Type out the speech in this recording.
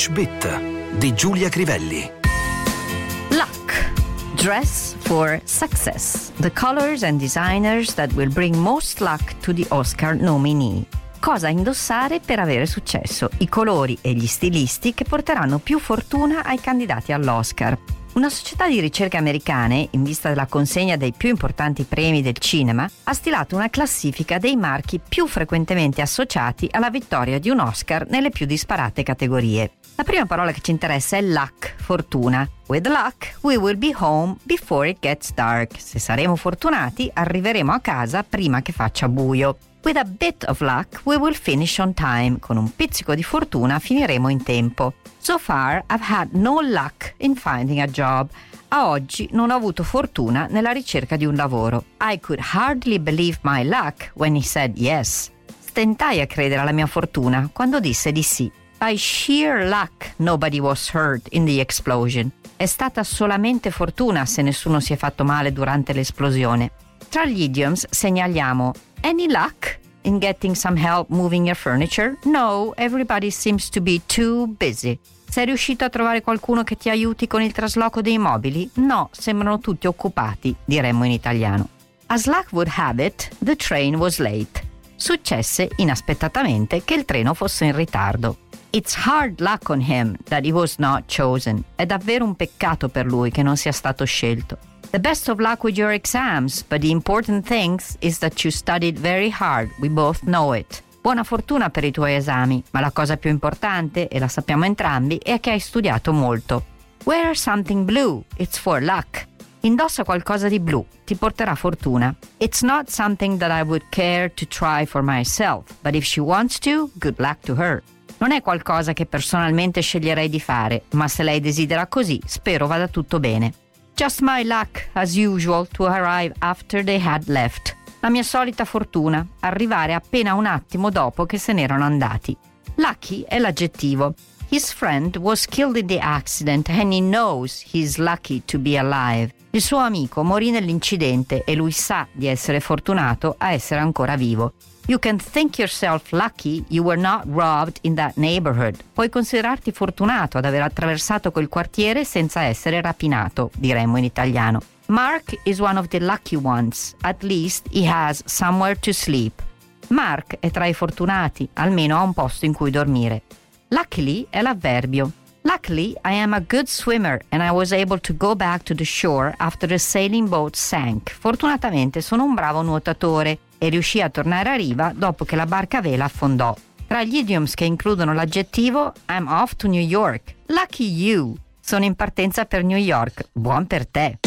English Bit di Giulia Crivelli. Luck. Dress for success. The colors and designers that will bring most luck to the Oscar nominee. Cosa indossare per avere successo? I colori e gli stilisti che porteranno più fortuna ai candidati all'Oscar. Una società di ricerche americane, in vista della consegna dei più importanti premi del cinema, ha stilato una classifica dei marchi più frequentemente associati alla vittoria di un Oscar nelle più disparate categorie. La prima parola che ci interessa è luck, fortuna. With luck, we will be home before it gets dark. Se saremo fortunati, arriveremo a casa prima che faccia buio. With a bit of luck, we will finish on time. Con un pizzico di fortuna finiremo in tempo. So far, I've had no luck in finding a job. A oggi non ho avuto fortuna nella ricerca di un lavoro. I could hardly believe my luck when he said yes. Stentai a credere alla mia fortuna quando disse di sì. By sheer luck, nobody was hurt in the explosion. È stata solamente fortuna se nessuno si è fatto male durante l'esplosione. Tra gli idioms segnaliamo Any luck in getting some help moving your furniture? No, everybody seems to be too busy. Sei riuscito a trovare qualcuno che ti aiuti con il trasloco dei mobili? No, sembrano tutti occupati, diremmo in italiano. As luck would have it, the train was late. Successe inaspettatamente che il treno fosse in ritardo. It's hard luck on him that he was not chosen. È davvero un peccato per lui che non sia stato scelto. The best of luck with your exams, but the important thing is that you studied very hard. We both know it. Buona fortuna per i tuoi esami, ma la cosa più importante, e la sappiamo entrambi, è che hai studiato molto. Wear something blue, it's for luck. Indossa qualcosa di blu, ti porterà fortuna. It's not something that I would care to try for myself, but if she wants to, good luck to her. Non è qualcosa che personalmente sceglierei di fare, ma se lei desidera così, spero vada tutto bene. Just my luck, as usual, to arrive after they had left. La mia solita fortuna, arrivare appena un attimo dopo che se n'erano andati. Lucky è l'aggettivo. His friend was killed in the accident and he knows he's lucky to be alive. Il suo amico morì nell'incidente e lui sa di essere fortunato a essere ancora vivo. You can think yourself lucky you were not robbed in that neighborhood. Puoi considerarti fortunato ad aver attraversato quel quartiere senza essere rapinato, diremmo in italiano. Mark is one of the lucky ones. At least he has somewhere to sleep. Mark è tra i fortunati, almeno ha un posto in cui dormire. Luckily è l'avverbio. Luckily, I am a good swimmer and I was able to go back to the shore after the sailing boat sank. Fortunatamente sono un bravo nuotatore e riuscì a tornare a riva dopo che la barca a vela affondò. Tra gli idioms che includono l'aggettivo I'm off to New York. Lucky you! Sono in partenza per New York. Buon per te!